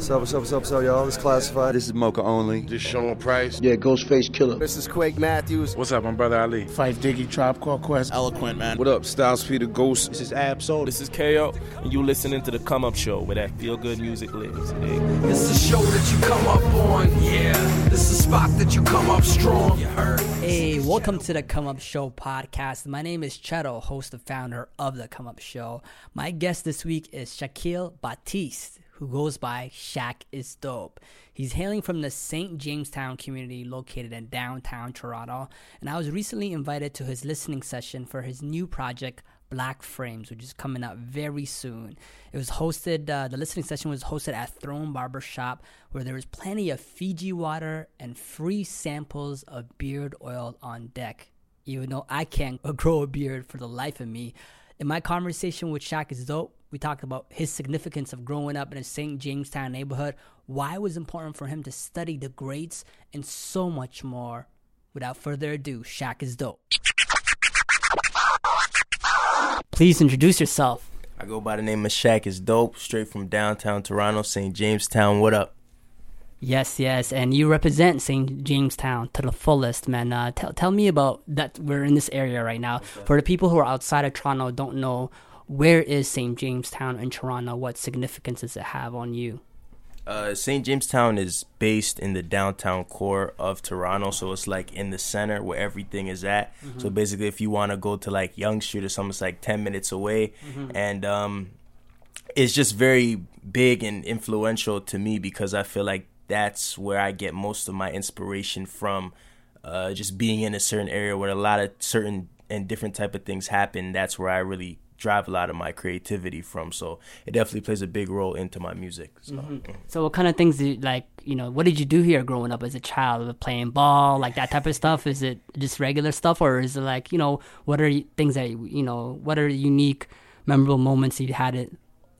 What's up, what's up, what's up, what's up, y'all? This is Classified. This is Moka Only. This Sean Price. Yeah, Ghostface Killah. This is Quake Matthews. What's up, my brother Ali? Phife Diggy, Tribe Called Quest. Eloquent, man. What up, Styles Peter Ghost? This is Ab Soul. This is KO, and you listening to the Come Up Show where that feel good music lives. Eh? It's the show that you come up on, yeah. This is the spot that you come up strong, you heard? Hey, welcome to the Come Up Show podcast. My name is Cheto, host and founder of the Come Up Show. My guest this week is Shaquille Batiste who goes by Shaq is Dope. He's hailing from the St. James Town community located in downtown Toronto, and I was recently invited to his listening session for his new project, Black Frames, which is coming out very soon. It was hosted, uh, the listening session was hosted at Throne Barber Shop, where there was plenty of Fiji water and free samples of beard oil on deck. Even though I can't grow a beard for the life of me, in my conversation with Shaq is Dope, we talked about his significance of growing up in a St. James Town neighborhood, why it was important for him to study the greats, and so much more. Without further ado, Shaq is dope. Please introduce yourself. I go by the name of Shaq is dope, straight from downtown Toronto, St. James Town. What up? Yes, yes, and you represent St. James Town to the fullest, man. Uh, tell tell me about that. We're in this area right now. For the people who are outside of Toronto, don't know where is St. James Town in Toronto? What significance does it have on you? Uh, St. James Town is based in the downtown core of Toronto, so it's like in the center where everything is at. Mm-hmm. So basically, if you want to go to like Yonge Street or something, it's like ten minutes away, mm-hmm. and um, it's just very big and influential to me because I feel like that's where I get most of my inspiration from. Uh, just being in a certain area where a lot of certain and different type of things happen. That's where I really drive a lot of my creativity from. So it definitely plays a big role into my music. So, mm-hmm. Mm. so what kind of things did like you know what did you do here growing up as a child? Playing ball, like that type of stuff. Is it just regular stuff, or is it like you know what are things that you know what are unique, memorable moments you had it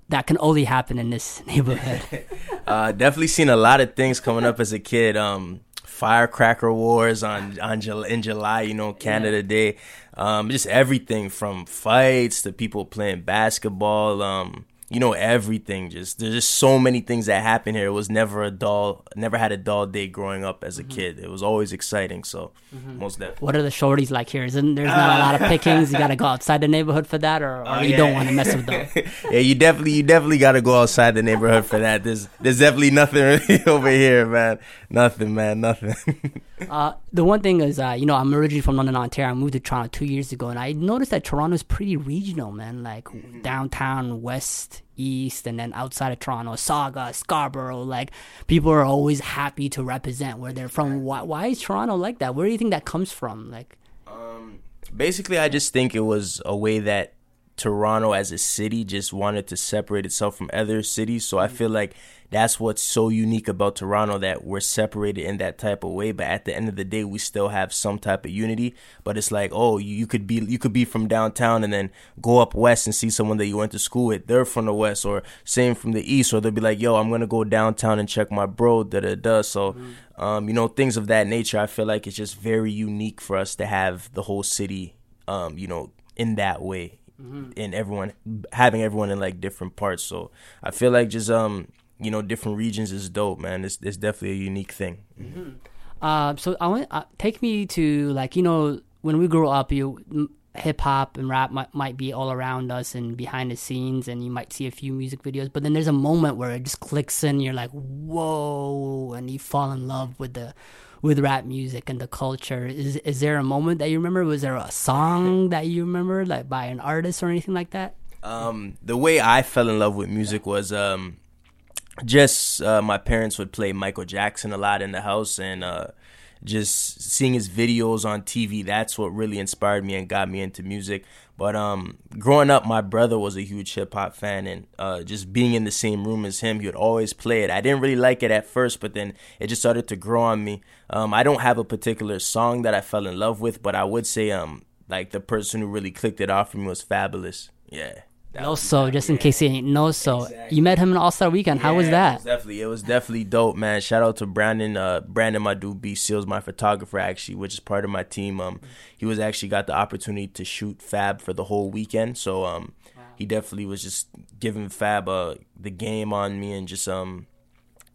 that can only happen in this neighborhood? uh, definitely seen a lot of things coming up as a kid. Um, firecracker wars on on in July, you know, Canada yeah. Day. Um, just everything from fights to people playing basketball. Um, you know everything. Just there's just so many things that happen here. It was never a dull, never had a dull day growing up as a mm-hmm. kid. It was always exciting. So mm-hmm. most definitely. What are the shorties like here? Isn't there's not a lot of pickings? You got to go outside the neighborhood for that, or, or oh, you yeah. don't want to mess with them. yeah, you definitely you definitely got to go outside the neighborhood for that. There's there's definitely nothing really over here, man. Nothing, man. Nothing. uh, the one thing is, uh, you know, I'm originally from London, Ontario. I moved to Toronto two years ago, and I noticed that Toronto is pretty regional, man. Like mm-hmm. downtown, west, east, and then outside of Toronto, Sauga, Scarborough. Like people are always happy to represent where they're from. Why, why is Toronto like that? Where do you think that comes from? Like, um, basically, I just think it was a way that Toronto as a city just wanted to separate itself from other cities. So I mm-hmm. feel like that's what's so unique about Toronto that we're separated in that type of way. But at the end of the day, we still have some type of unity. But it's like, oh, you could be you could be from downtown and then go up west and see someone that you went to school with. They're from the west, or same from the east, or they'll be like, yo, I'm gonna go downtown and check my bro. Da da da. So, mm-hmm. um, you know, things of that nature. I feel like it's just very unique for us to have the whole city, um, you know, in that way. Mm-hmm. And everyone having everyone in like different parts, so I feel like just um you know different regions is dope, man. It's it's definitely a unique thing. Mm-hmm. Uh, so I want uh, take me to like you know when we grew up, you hip hop and rap might, might be all around us and behind the scenes, and you might see a few music videos. But then there's a moment where it just clicks in. You're like, whoa, and you fall in love with the with rap music and the culture. Is is there a moment that you remember? Was there a song that you remember, like by an artist or anything like that? Um, the way I fell in love with music was um, just uh, my parents would play Michael Jackson a lot in the house, and uh, just seeing his videos on TV. That's what really inspired me and got me into music. But um, growing up, my brother was a huge hip hop fan, and uh, just being in the same room as him, he would always play it. I didn't really like it at first, but then it just started to grow on me. Um, I don't have a particular song that I fell in love with, but I would say um, like the person who really clicked it off for me was Fabolous. Yeah. That No so, just in yeah. case he ain't know so. Exactly. You met him in All Star Weekend. How was Yeah, It that? was definitely, it was definitely dope, man. Shout out to Brandon, uh, Brandon my dude, B Seals, my photographer, actually, which is part of my team. Um, he was actually got the opportunity to shoot Fab for the whole weekend, so um, he definitely was just giving Fab uh the game on me and just um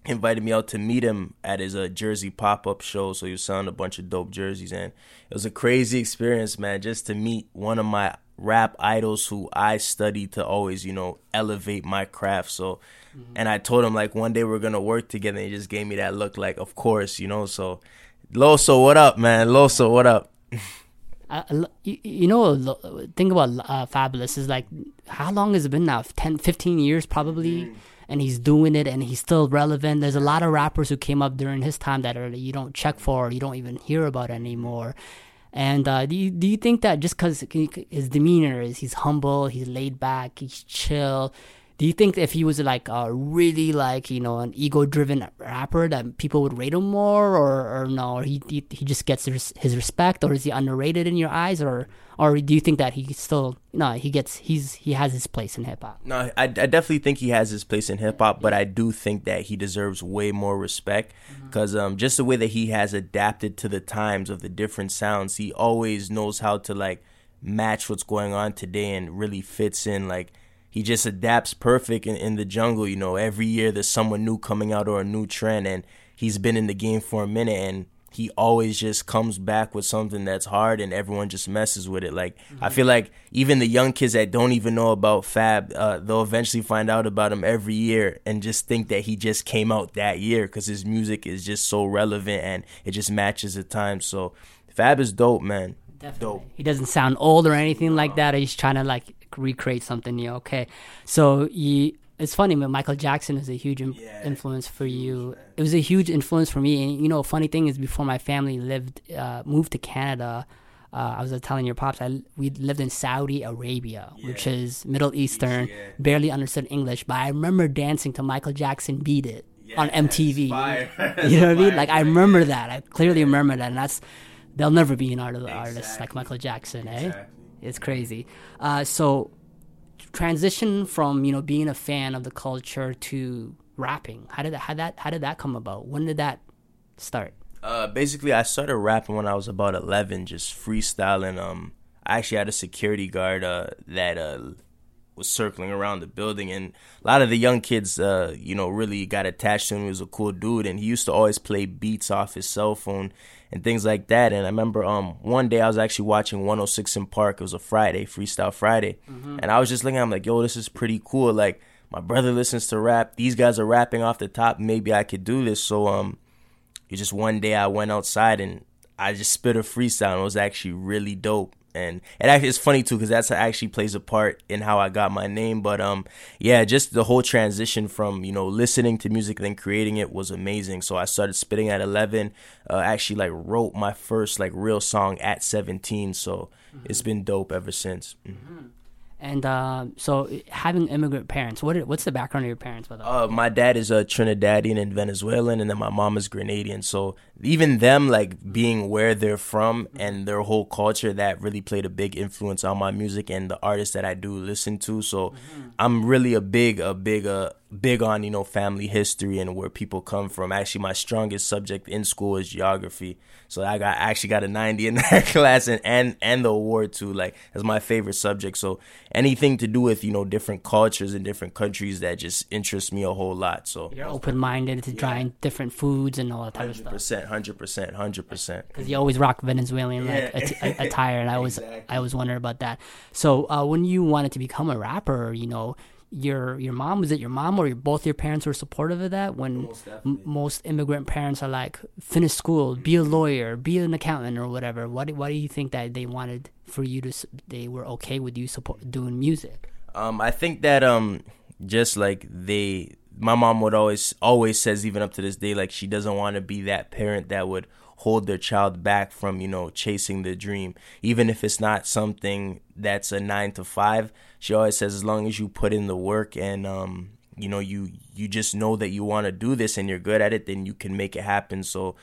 invited me out to meet him at his uh, Jersey pop up show. So he was selling a bunch of dope jerseys, and it was a crazy experience, man. Just to meet one of my rap idols who I study to always, you know, elevate my craft. So, and I told him like one day we're gonna work together. And he just gave me that look, like of course, you know. So, Loso, what up, man? Loso, what up? Uh, you, you know, think about uh, Fabolous is like, how long has it been now? 10, 15 years probably. And he's doing it and he's still relevant. There's a lot of rappers who came up during his time that are, you don't check for, you don't even hear about anymore. And uh, do you do you think that just because his demeanor is he's humble, he's laid back, he's chill? Do you think if he was like a really like you know an ego driven rapper that people would rate him more, or or no, or he he, he just gets his, respect, or is he underrated in your eyes, or or do you think that he still no he gets he's he has his place in hip hop? No, I, I definitely think he has his place in hip hop, but I do think that he deserves way more respect because um, just the way that he has adapted to the times of the different sounds, he always knows how to like match what's going on today and really fits in. Like he just adapts perfect in, in the jungle. You know, every year there's someone new coming out or a new trend, and he's been in the game for a minute and he always just comes back with something that's hard and everyone just messes with it. Like I feel like even the young kids that don't even know about Fab, uh, they'll eventually find out about him every year and just think that he just came out that year because his music is just so relevant and it just matches the time. So Fab is dope, man. Dope. He doesn't sound old or anything like that. He's trying to like recreate something new. Okay, so you, it's funny, but Michael Jackson is a huge im- influence for you. It was a huge influence for me. And you know, funny thing is, before my family lived, uh, moved to Canada. Uh, I was telling your pops, I, we lived in Saudi Arabia, which is Middle Eastern, barely understood English, but I remember dancing to Michael Jackson "Beat It" on MTV. you know what I mean? Like I remember that. I clearly remember that, and that's there'll never be an art- artist like Michael Jackson, eh? It's crazy. Uh, so transition from you know being a fan of the culture to rapping. How did that, how that how did that come about? When did that start? Uh, basically, I started rapping when I was about 11, just freestyling. Um, I actually had a security guard uh, that uh, was circling around the building, and a lot of the young kids, uh, you know, really got attached to him. He was a cool dude, and he used to always play beats off his cell phone and things like that. And I remember um, one day I was actually watching 106 & Park. It was a Friday, Freestyle Friday, and I was just looking. I'm like, yo, this is pretty cool. Like my brother listens to rap. These guys are rapping off the top. Maybe I could do this. So um it just one day I went outside and I just spit a freestyle and it was actually really dope. And it actually it's funny too because that's actually plays a part in how I got my name. But um, yeah, just the whole transition from you know listening to music then creating it was amazing. So I started spitting at 11. Uh, actually like wrote my first like real song at 17. So it's been dope ever since. Mhm. And uh, so having immigrant parents, what are, what's the background of your parents? By the way? Uh, my dad is a Trinidadian and Venezuelan, and then my mom is Grenadian. So even them, like being where they're from and their whole culture, that really played a big influence on my music and the artists that I do listen to. So I'm really a big, a big, uh, big on you know family history and where people come from. Actually, my strongest subject in school is geography. So I got I actually got a 90 in that class and and and the award too. Like that's my favorite subject. So anything to do with you know different cultures and different countries that just interests me a whole lot. So You're open minded to trying different foods and all that type of stuff. percent, hundred percent, hundred percent. because you always rock Venezuelan like Yeah. a- attire, and I always Exactly. I was wondering about that. So uh, when you wanted to become a rapper, you know, your your mom was it your mom or your, both your parents were supportive of that? When m- most immigrant parents are like, finish school, be a lawyer, be an accountant, or whatever. What do- why do you think that they wanted for you to they were okay with you support doing music? Um, I think that um, just like they, my mom would always always says even up to this day, like she doesn't want to be that parent that would hold their child back from you know chasing the dream, even if it's not something that's a nine to five. She always says as long as you put in the work and um, you know you you just know that you want to do this and you're good at it, then you can make it happen. So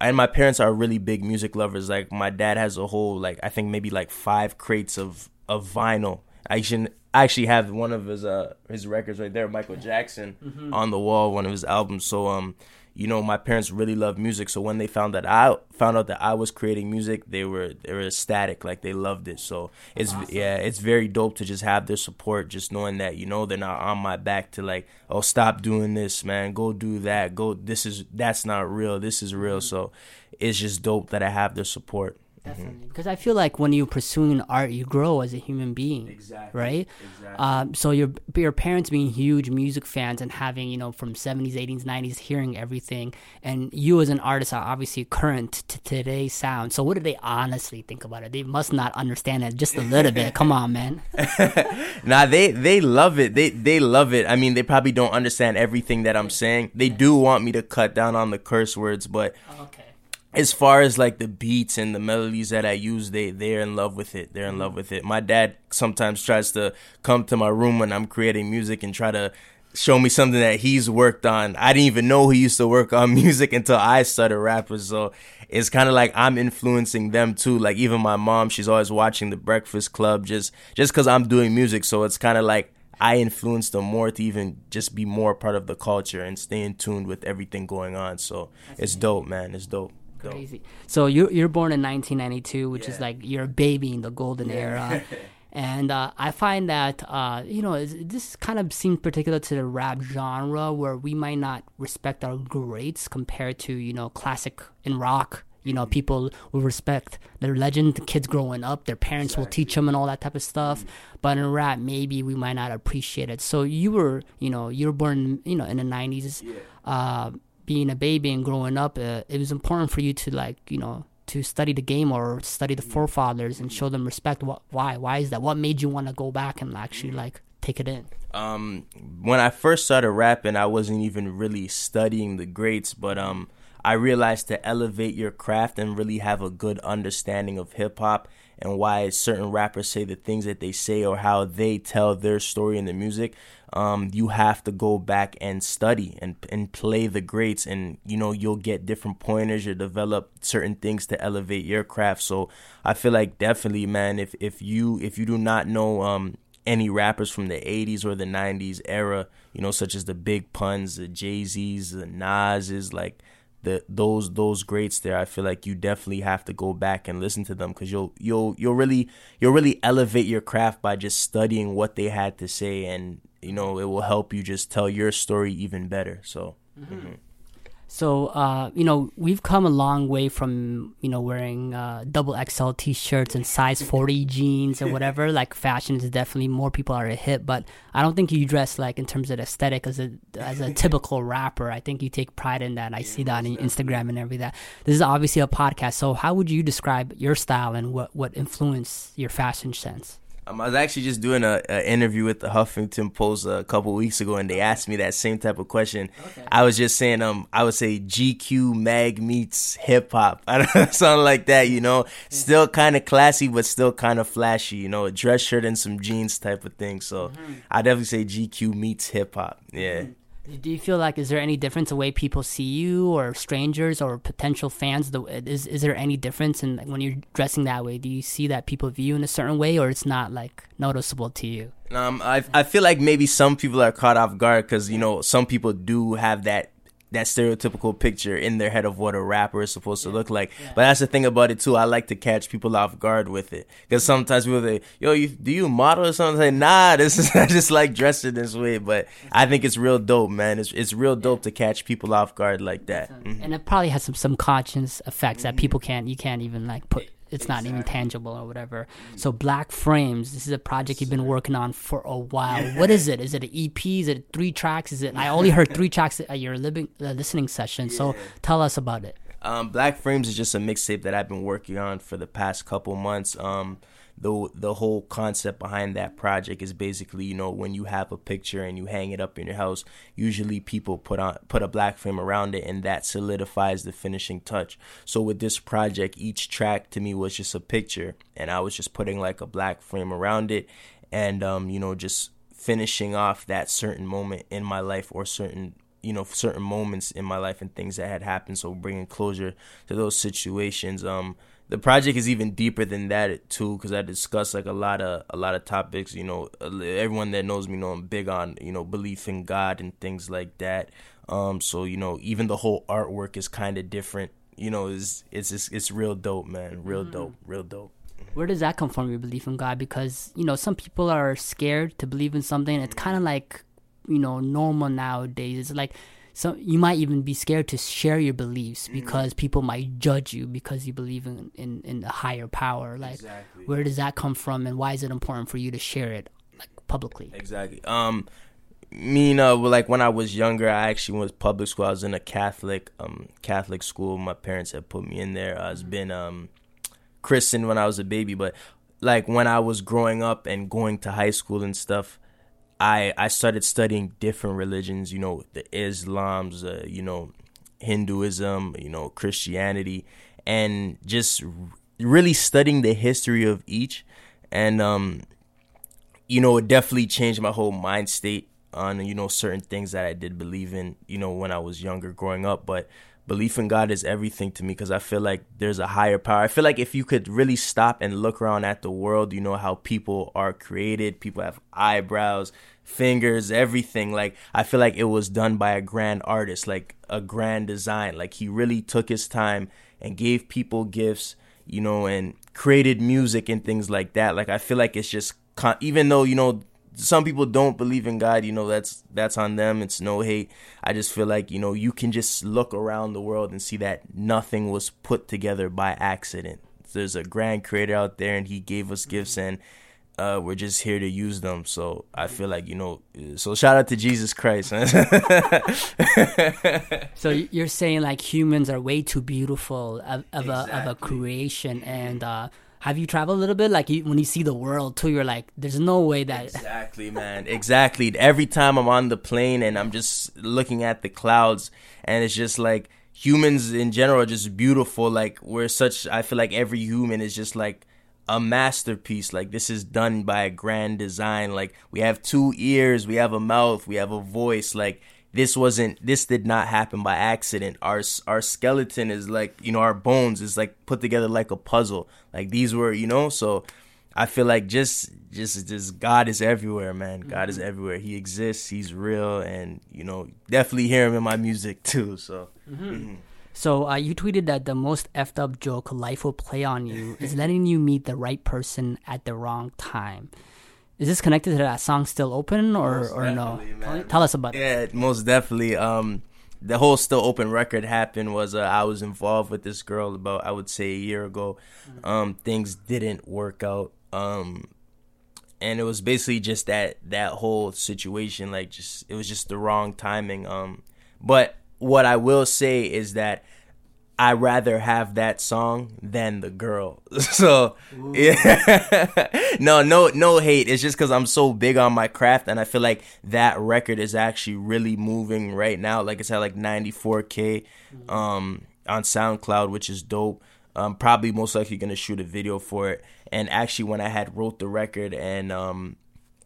and my parents are really big music lovers. Like my dad has a whole like I think maybe like five crates of of vinyl. I shouldn't. I actually have one of his uh his records right there, Michael Jackson, Mm-hmm. on the wall, one of his albums. So um, you know, my parents really love music. So when they found that I found out that I was creating music, they were they were ecstatic, like they loved it. So it's yeah, it's very dope to just have their support, just knowing that you know they're not on my back to like, oh stop doing this, man, go do that, go. This is that's not real. This is real. Mm-hmm. So it's just dope that I have their support. Definitely. Because I feel like when you're pursuing art, you grow as a human being. Exactly. Right? Exactly. Um, so your your parents being huge music fans and having, you know, from 70s, 80s, 90s, hearing everything. And you as an artist are obviously current to today's sound. So what do they honestly think about it? They must not understand it just a little bit. Come on, man. Nah, they they love it. They they love it. I mean, they probably don't understand everything that I'm saying. They do want me to cut down on the curse words, but Okay. As far as like the beats and the melodies that I use, they they're in love with it. They're in love with it. My dad sometimes tries to come to my room when I'm creating music and try to show me something that he's worked on. I didn't even know he used to work on music until I started rapping. So it's kind of like I'm influencing them too. Like even my mom, she's always watching The Breakfast Club just just because I'm doing music. So it's kind of like I influence them more to even just be more part of the culture and stay in tune with everything going on. So it's dope, man. It's dope. Dope. Crazy. So you're you're born in 1992, which is like you're a baby in the golden era. And uh, I find that uh, you know this kind of seems particular to the rap genre, where we might not respect our greats compared to you know classic in rock. You know, people will respect their legend. The kids growing up, their parents will teach them and all that type of stuff. But in rap, maybe we might not appreciate it. So you were, you know, you were born, you know, in the '90s. Uh, being a baby and growing up, uh, it was important for you to like, you know, to study the game or study the forefathers and show them respect. What, why? Why is that? What made you want to go back and actually like take it in? um when I first started rapping, I wasn't even really studying the greats, but um I realized to elevate your craft and really have a good understanding of hip hop and why certain rappers say the things that they say or how they tell their story in the music. Um, you have to go back and study and and play the greats, and you know you'll get different pointers. You develop certain things to elevate your craft. So I feel like definitely, man, if if you if you do not know um any rappers from the 80s or the 90s era, you know, such as the Big Puns, the Jay Z's, the Nas's, like the those those greats there. I feel like you definitely have to go back and listen to them because you'll you'll you'll really you'll really elevate your craft by just studying what they had to say, and you know it will help you just tell your story even better. So. Mm-hmm. Mm-hmm. So, uh, you know, we've come a long way from, you know, wearing uh, double XL t shirts and size 40 jeans and whatever. Like, fashion is definitely more people are a hit, but I don't think you dress like in terms of aesthetic as a as a typical rapper. I think you take pride in that. I see that on Instagram and everything. This is obviously a podcast. So, how would you describe your style and what, what influenced your fashion sense? Um, I was actually just doing a, a interview with the Huffington Post a couple weeks ago, and they asked me that same type of question. I was just saying, um, I would say GQ mag meets hip hop. I don't know, something like that, you know. Still kind of classy, but still kind of flashy, you know. A dress shirt and some jeans type of thing. So I definitely say GQ meets hip hop. Yeah. Do you feel like is there any difference the way people see you or strangers or potential fans? The is is there any difference in when you're dressing that way? Do you see that people view you in a certain way, or it's not like noticeable to you? Um, I I feel like maybe some people are caught off guard because you know some people do have that that stereotypical picture in their head of what a rapper is supposed to look like. But that's the thing about it too. I like to catch people off guard with it because sometimes people say, "Yo, you do you model or something?" I say, "Nah, this is I just like dressing this way." But I think it's real dope, man. It's it's real dope to catch people off guard like that. Mhm. And it probably has some subconscious effects that people can't you can't even like put. It's not even tangible or whatever. So Black Frames, this is a project you've been working on for a while. What is it? Is it an EP? Is it three tracks? Is it? I only heard three tracks at your living, uh, listening session. So tell us about it. Um, Black Frames is just a mixtape that I've been working on for the past couple months. Um, the the whole concept behind that project is basically, you know, when you have a picture and you hang it up in your house, usually people put on put a black frame around it, and that solidifies the finishing touch. So with this project, each track to me was just a picture, and I was just putting like a black frame around it, and um, you know, just finishing off that certain moment in my life or certain you know certain moments in my life and things that had happened. So bringing closure to those situations. Um, the project is even deeper than that too, because I discuss like a lot of a lot of topics. You know, everyone that knows me know I'm big on you know belief in God and things like that. Um, so you know, even the whole artwork is kind of different. You know, is it's, it's it's real dope, man. Real mm. dope, real dope. Where does that come from? Your belief in God? Because you know, some people are scared to believe in something. It's kind of like you know normal nowadays. It's like so you might even be scared to share your beliefs mm-hmm. because mm. people might judge you because you believe in in, in a higher power. Like, exactly. where does that come from, and why is it important for you to share it like publicly? Exactly. Um, me, know, like when I was younger, I actually went to public school. I was in a Catholic um Catholic school. My parents had put me in there. I was mm-hmm. been um christened when I was a baby, but like when I was growing up and going to high school and stuff, I I started studying different religions. You know, the Islam's, uh, you know, Hinduism, you know, Christianity, and just really studying the history of each. And um, you know, it definitely changed my whole mind state on you know certain things that I did believe in. You know, when I was younger, growing up, but belief in God is everything to me because I feel like there's a higher power. I feel like if you could really stop and look around at the world, you know how people are created. People have eyebrows, fingers, everything. Like I feel like it was done by a grand artist, like a grand design. Like he really took his time and gave people gifts, you know, and created music and things like that. Like I feel like it's just even though, you know, some people don't believe in God, you know, that's that's on them. It's no hate. I just feel like, you know, you can just look around the world and see that nothing was put together by accident. There's a grand creator out there and he gave us gifts and uh, we're just here to use them. So I feel like, you know, so shout out to Jesus Christ. so you're saying like humans are way too beautiful of, of exactly. a, of a creation and uh, have you traveled a little bit? Like you, when you see the world too, you're like, there's no way that. Exactly, man. Exactly. Every time I'm on the plane and I'm just looking at the clouds, and it's just like humans in general are just beautiful. Like we're such. I feel like every human is just like a masterpiece. Like this is done by a grand design. Like we have two ears, we have a mouth, we have a voice. Like this wasn't this did not happen by accident our our skeleton is like you know our bones is like put together like a puzzle like these were you know so i feel like just just just god is everywhere man god is mm-hmm. everywhere he exists he's real and you know definitely hear him in my music too so mm-hmm. Mm-hmm. So uh, you tweeted that the most effed up joke life will play on you is letting you meet the right person at the wrong time. Is this connected to that song "Still Open" or most or no? Man. Tell us about it. Yeah, most definitely. Um, the whole "Still Open" record happened was uh, I was involved with this girl about I would say a year ago. Mm-hmm. Um, things didn't work out. Um, and it was basically just that that whole situation. Like, just it was just the wrong timing. Um, but what I will say is that I rather have that song than the girl. So Ooh. yeah, no, no, no hate. It's just because I'm so big on my craft, and I feel like that record is actually really moving right now. Like it's at like 94k um, on SoundCloud, which is dope. I'm probably most likely gonna shoot a video for it. And actually, when I had wrote the record and um,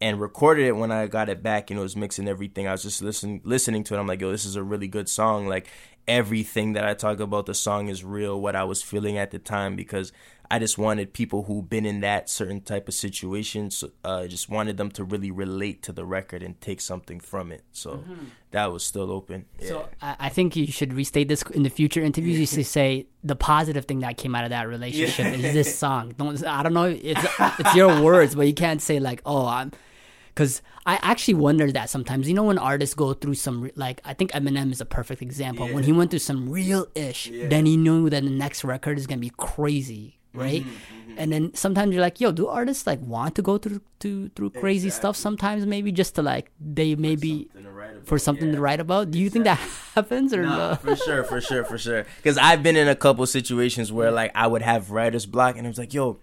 and recorded it when I got it back, you know, was mixing everything. I was just listening listening to it. I'm like, yo, this is a really good song. Like everything that I talk about the song is real, what I was feeling at the time because I just wanted people who've been in that certain type of situation, so, uh, just wanted them to really relate to the record and take something from it. So mm-hmm. that was still open. So yeah. I think you should restate this in the future interviews. You should say the positive thing that came out of that relationship yeah. is this song. Don't I don't know. It's it's your words, but you can't say like, oh, I'm because I actually wonder that sometimes. You know, when artists go through some like I think Eminem is a perfect example. Yeah. When he went through some real ish, yeah. then he knew that the next record is gonna be crazy, right? Mm-hmm, mm-hmm. And then sometimes you're like, yo, do artists like want to go through to, through crazy exactly. stuff sometimes? Maybe just to like they maybe for something yeah. to write about. Do you think that happens or no? for sure, for sure, for sure. Because I've been in a couple situations where like I would have writer's block, and it was like, yo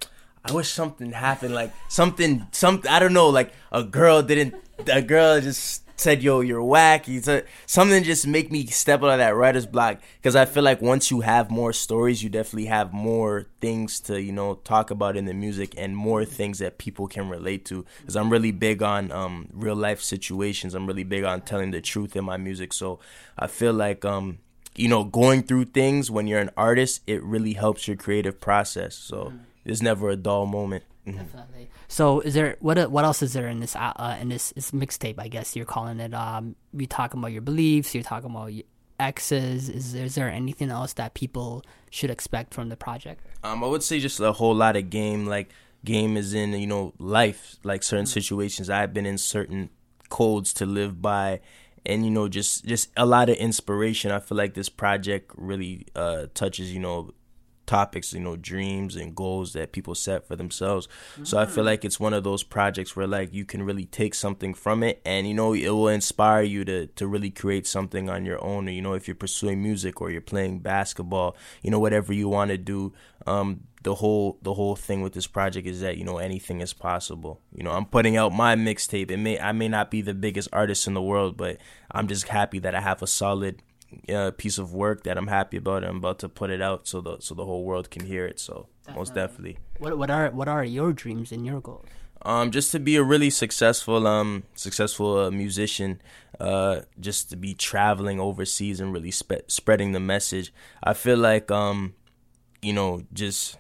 I wish something happened, like something, something. I don't know, like a girl didn't, a girl just said, "Yo, you're whack." He said something just make me step out of that writer's block because I feel like once you have more stories, you definitely have more things to you know talk about in the music and more things that people can relate to. Because I'm really big on um, real life situations. I'm really big on telling the truth in my music. So I feel like um, you know going through things when you're an artist, it really helps your creative process. So there's never a dull moment. Mhm. Definitely. So, is there what what else is there in this uh, uh, in this, this mixtape? I guess you're calling it. Um, you're talking about your beliefs. You're talking about your exes. Is there, is there anything else that people should expect from the project? Um, I would say just a whole lot of game. Like game is in you know life, like certain situations. I've been in certain codes to live by, and you know just just a lot of inspiration. I feel like this project really uh, touches you know topics, you know, dreams and goals that people set for themselves. So I feel like it's one of those projects where like you can really take something from it and you know it will inspire you to to really create something on your own. Or, You know, if you're pursuing music or you're playing basketball, you know, whatever you want to do. Um the whole the whole thing with this project is that you know anything is possible. You know, I'm putting out my mixtape. It may I may not be the biggest artist in the world, but I'm just happy that I have a solid uh, piece of work that I'm happy about. I'm about to put it out so the so the whole world can hear it. So most definitely. What what are what are your dreams and your goals? Um, just to be a really successful um successful uh, musician, uh, just to be traveling overseas and really spe- spreading the message. I feel like um, you know, just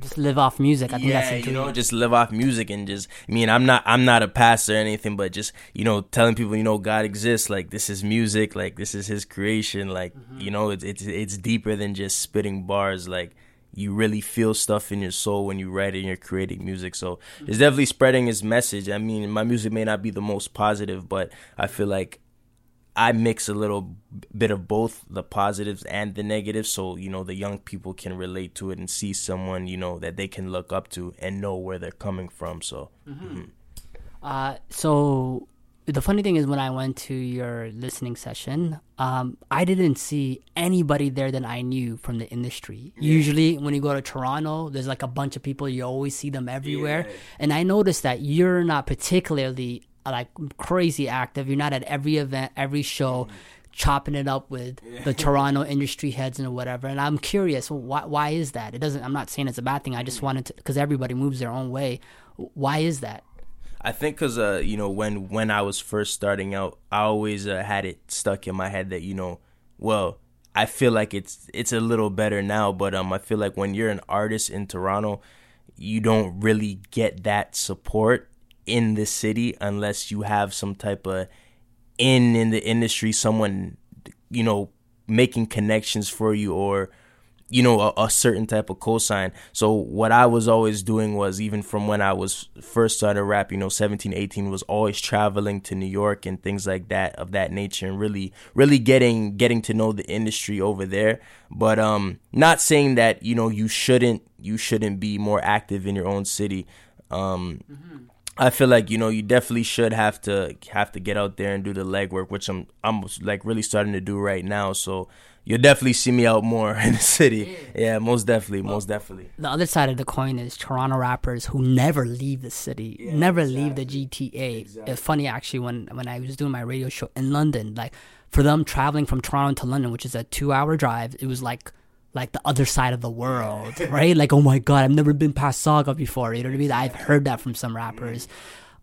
Just live off music. I think that's yeah, a you know, just live off music and just. I mean, I'm not, I'm not a pastor or anything, but just you know, telling people, you know, God exists. Like this is music. Like this is His creation. Like Mm-hmm. you know, it's it's it's deeper than just spitting bars. Like you really feel stuff in your soul when you write and you're creating music. So Mm-hmm. it's definitely spreading His message. I mean, my music may not be the most positive, but I feel like I mix a little bit of both the positives and the negatives so you know the young people can relate to it and see someone you know that they can look up to and know where they're coming from so. Uh, so the funny thing is, when I went to your listening session, um, I didn't see anybody there that I knew from the industry. Usually, when you go to Toronto, there's like a bunch of people. You always see them everywhere, and I noticed that you're not particularly like crazy active. You're not at every event, every show. Chopping it up with the Toronto industry heads and whatever, and I'm curious why. Why is that? It doesn't. I'm not saying it's a bad thing. I just wanted to because everybody moves their own way. Why is that? I think because uh, you know when when I was first starting out, I always uh, had it stuck in my head that you know, well, I feel like it's it's a little better now, but um, I feel like when you're an artist in Toronto, you don't really get that support in the city unless you have some type of in in the industry, someone you know making connections for you or you know a, a certain type of cosign. So what i was always doing was even from when i was first started rap you know 17 18 was always traveling to new york and things like that of that nature and really really getting getting to know the industry over there. But um not saying that you know you shouldn't you shouldn't be more active in your own city. Um I feel like you know you definitely should have to have to get out there and do the legwork, which I'm I'm like really starting to do right now. So you'll definitely see me out more in the city. Yeah, most definitely, most definitely. the other side of the coin is Toronto rappers who never leave the city, never leave the GTA. It's funny actually when when I was doing my radio show in London, like for them traveling from Toronto to London, which is a two hour drive, it was like like the other side of the world, right? Like oh my god, I've never been past Sauga before. You know what I mean? I've heard that from some rappers.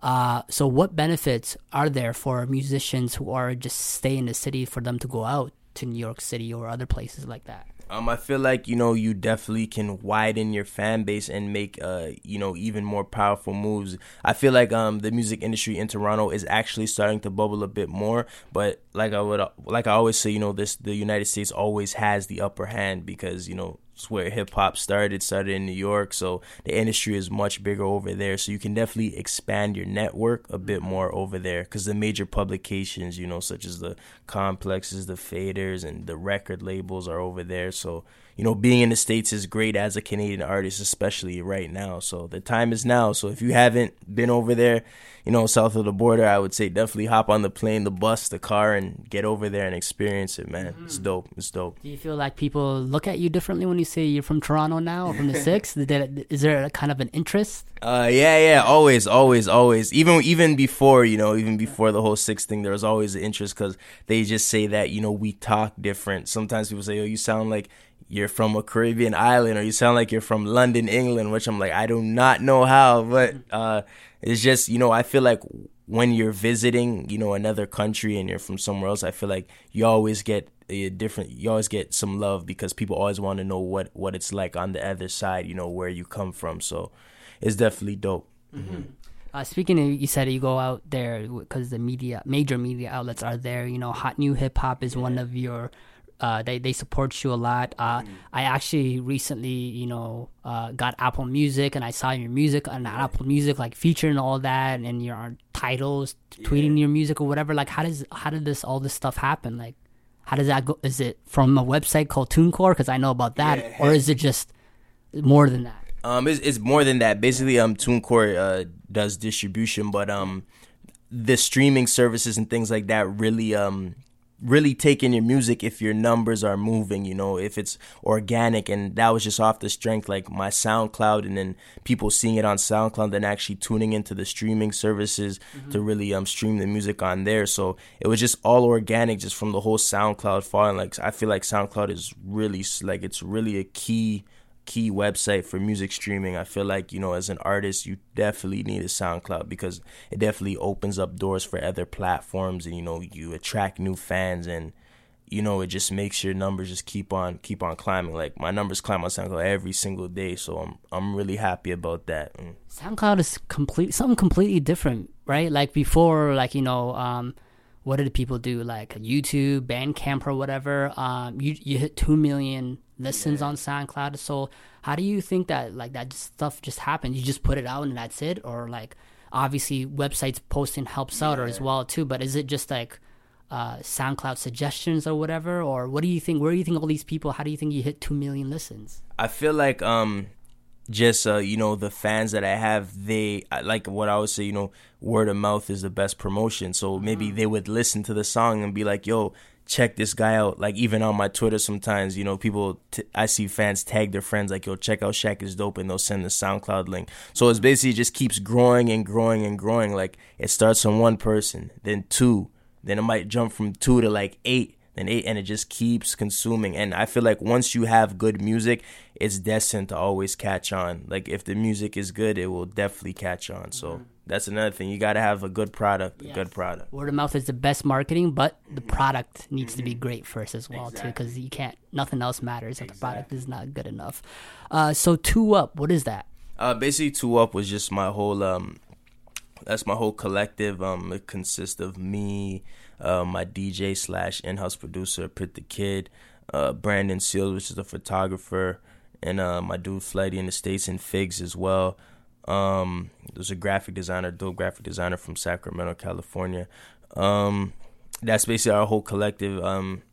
Uh, so what benefits are there for musicians who are just stay in the city for them to go out to New York City or other places like that? Um, I feel like you know you definitely can widen your fan base and make uh you know even more powerful moves. I feel like um the music industry in Toronto is actually starting to bubble a bit more, but like I would like I always say, you know this the United States always has the upper hand because you know it's where hip hop started, started in New York, so the industry is much bigger over there. So you can definitely expand your network a bit mm-hmm. more over there because the major publications, you know, such as the complexes, the faders, and the record labels are over there. So you know, being in the States is great as a Canadian artist, especially right now. So the time is now. So if you haven't been over there, you know, south of the border, I would say definitely hop on the plane, the bus, the car, and get over there and experience it, man. It's dope. It's dope. Do you feel like people look at you differently when you say you're from Toronto now or from the six? is there a kind of an interest? Uh, yeah, yeah, always, always, always. Even even before, you know, even before the whole six thing, there was always an interest because they just say that you know we talk different. Sometimes people say, "Oh, you sound like you're from a Caribbean island," or "You sound like you're from London, England," which I'm like, I do not know how, but uh, it's just you know, I feel like when you're visiting, you know, another country and you're from somewhere else, I feel like you always get a different you always get some love because people always want to know what what it's like on the other side you know where you come from so it's definitely dope Uh, speaking of, you said you go out there because the media, major media outlets are there. You know, Hot New Hip Hop is one of your. Uh, they they support you a lot. Uh, I actually recently, you know, uh, got Apple Music, and I saw your music on Apple Music, like featuring all that, and your titles, tweeting your music or whatever. Like, how does how did this all this stuff happen? Like, how does that go? Is it from a website called TuneCore? Because I know about that, or is it just more than that? Um, it's, it's more than that. Basically, um, TuneCore uh, does distribution, but um, the streaming services and things like that really um really take in your music if your numbers are moving. You know, if it's organic, and that was just off the strength like my SoundCloud, and then people seeing it on SoundCloud, then actually tuning into the streaming services to really um stream the music on there. So it was just all organic, just from the whole SoundCloud following. Like I feel like SoundCloud is really like it's really a key key website for music streaming. I feel like, you know, as an artist, you definitely need a SoundCloud because it definitely opens up doors for other platforms and, you know, you attract new fans and you know, it just makes your numbers just keep on keep on climbing. Like my numbers climb on SoundCloud every single day, so I'm I'm really happy about that. Mm. SoundCloud is complete something completely different, right? Like before, like you know, um, what did people do? Like YouTube, Bandcamp, or whatever. Um, you you hit two million listens on SoundCloud. So how do you think that like that stuff just happened? You just put it out and that's it, or like obviously websites posting helps out or as well too. But is it just like uh, SoundCloud suggestions or whatever, or what do you think? Where do you think all these people? How do you think you hit two million listens? I feel like um just uh you know the fans that I have they like what I would say you know word of mouth is the best promotion so maybe they would listen to the song and be like yo check this guy out like even on my Twitter sometimes you know people t- I see fans tag their friends like yo check out Shaq is dope and they'll send the SoundCloud link. So it's basically just keeps growing and growing and growing. Like it starts on one person then two then it might jump from two to like eight then eight and it just keeps consuming. And i feel like once you have good music it's destined to always catch on. Like if the music is good it will definitely catch on. So that's another thing you got to have a good product a good product word of mouth is the best marketing, but the product needs to be great first as well too, because you can't. Nothing else matters if the product is not good enough. Uh, so two up, what is that? Uh, basically, Two Up was just my whole um, that's my whole collective. Um, it consists of me, uh, my DJ slash in house producer, Pit the Kid, uh, Brandon Seals, which is a photographer, and uh, my dude Fleddy in the States and Figs as well. Um, there's a graphic designer, dope graphic designer from Sacramento, California. Um, that's basically our whole collective. Um,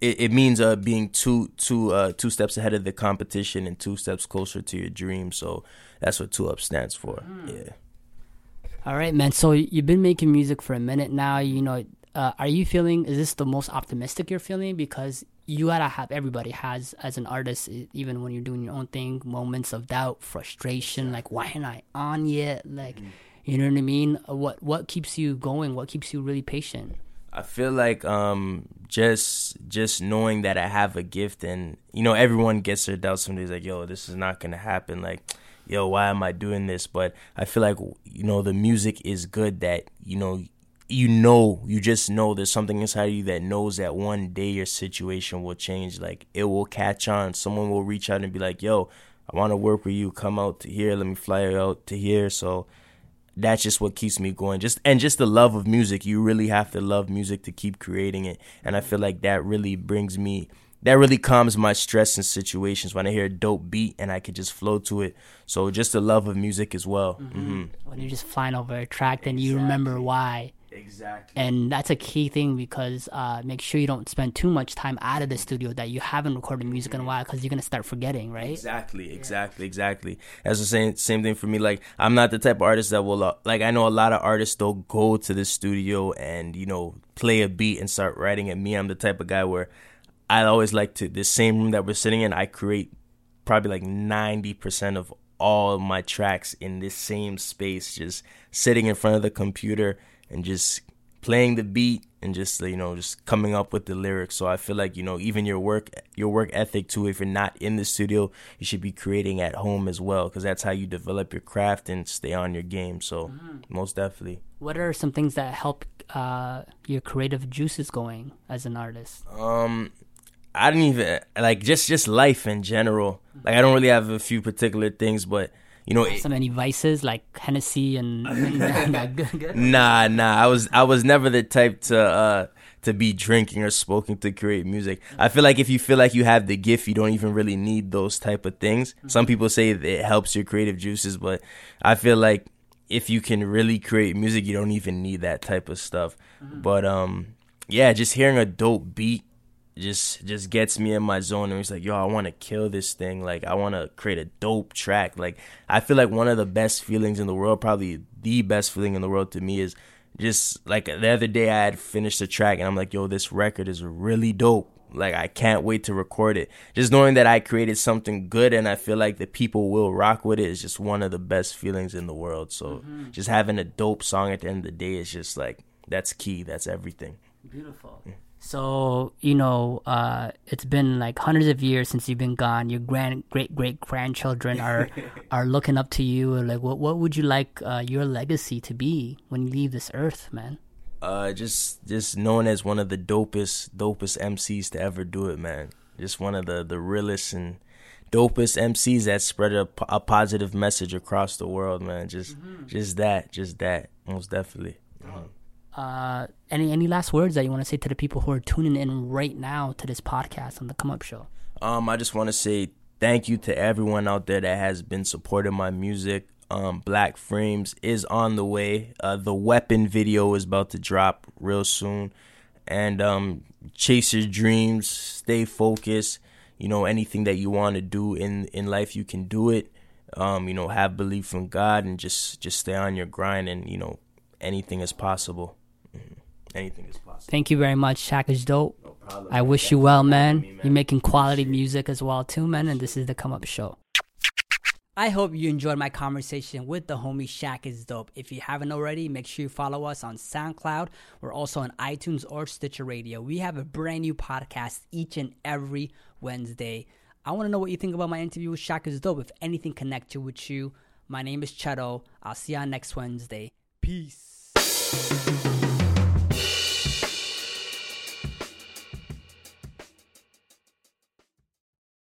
it, it means uh being two two uh two steps ahead of the competition and two steps closer to your dream. So that's what two up stands for. Yeah. All right, man. So you've been making music for a minute now. You know, uh, are you feeling? Is this the most optimistic you're feeling? Because you gotta have. Everybody has, as an artist, even when you're doing your own thing, moments of doubt, frustration. Like, why ain't I on yet? Like, you know what I mean? What What keeps you going? What keeps you really patient? I feel like um just just knowing that I have a gift and you know everyone gets their doubts some days like yo this is not gonna happen like yo why am I doing this but I feel like you know the music is good that you know you know you just know there's something inside of you that knows that one day your situation will change. Like it will catch on. Someone will reach out and be like yo I want to work with you. Come out to here. Let me fly you out to here. So that's just what keeps me going. Just and just the love of music. You really have to love music to keep creating it. And i feel like that really brings me that really calms my stress in situations. When i hear a dope beat and i can just flow to it. So just the love of music as well. Hmm When you're just flying over a track, then you remember why. Exactly. and that's a key thing because uh, make sure you don't spend too much time out of the studio that you haven't recorded music in a while because you're gonna start forgetting, right? Exactly, exactly, exactly. That's the same same thing for me. Like I'm not the type of artist that will uh, like. I know a lot of artists they'll go to the studio and you know play a beat and start writing it. Me, I'm the type of guy where I always like to the same room that we're sitting in. I create probably like ninety percent of all of my tracks in this same space, just sitting in front of the computer and just playing the beat and just you know just coming up with the lyrics. So i feel like you know even your work your work ethic too if you're not in the studio you should be creating at home as well because that's how you develop your craft and stay on your game. So most definitely. What are some things that help uh, your creative juices going as an artist? um i don't even like just just life in general. Like i don't really have a few particular things but you know it- Some any vices like Hennessy and, Nah, good, good. Nah, nah. I was I was never the type to uh to be drinking or smoking to create music. I feel like if you feel like you have the gift, you don't even really need those type of things. Some people say it helps your creative juices, but I feel like if you can really create music, you don't even need that type of stuff. But um yeah, just hearing a dope beat just just gets me in my zone and it's like yo i want to kill this thing. Like i want to create a dope track. Like i feel like one of the best feelings in the world probably the best feeling in the world to me is just like the other day i had finished a track and i'm like yo this record is really dope. Like i can't wait to record it. Just knowing that i created something good and i feel like the people will rock with it is just one of the best feelings in the world. So mm-hmm. just having a dope song at the end of the day is just like that's key. That's everything. Beautiful. So you know, uh, it's been like hundreds of years since you've been gone. Your grand, great, great grandchildren are are looking up to you. Like, what what would you like uh, your legacy to be when you leave this earth, man? uh just just known as one of the dopest dopest MCs to ever do it, man. Just one of the the realest and dopest MCs that spread a, a positive message across the world, man. Just just that, just that, most definitely. Uh, any any last words that you want to say to the people who are tuning in right now to this podcast on the Come Up Show? Um, I just want to say thank you to everyone out there that has been supporting my music. Um, Black Frames is on the way. Uh, the Weapon video is about to drop real soon, and um, chase your dreams, stay focused. You know, anything that you want to do in in life, you can do it. Um, you know, have belief in God and just just stay on your grind, and you know, anything is possible. Anything is possible. Thank you very much, Shaq is dope. problem, I man. wish you well, man. me, man. You're making quality music as well too, man. And this is the Come Up Show. I hope you enjoyed my conversation with the homie Shaq is dope. If you haven't already, make sure you follow us on SoundCloud. We're also on iTunes or Stitcher Radio. We have a brand new podcast each and every Wednesday. I want to know what you think about my interview with Shaq is dope. If anything connected with you, my name is Cheto. I'll see you on next Wednesday. Peace.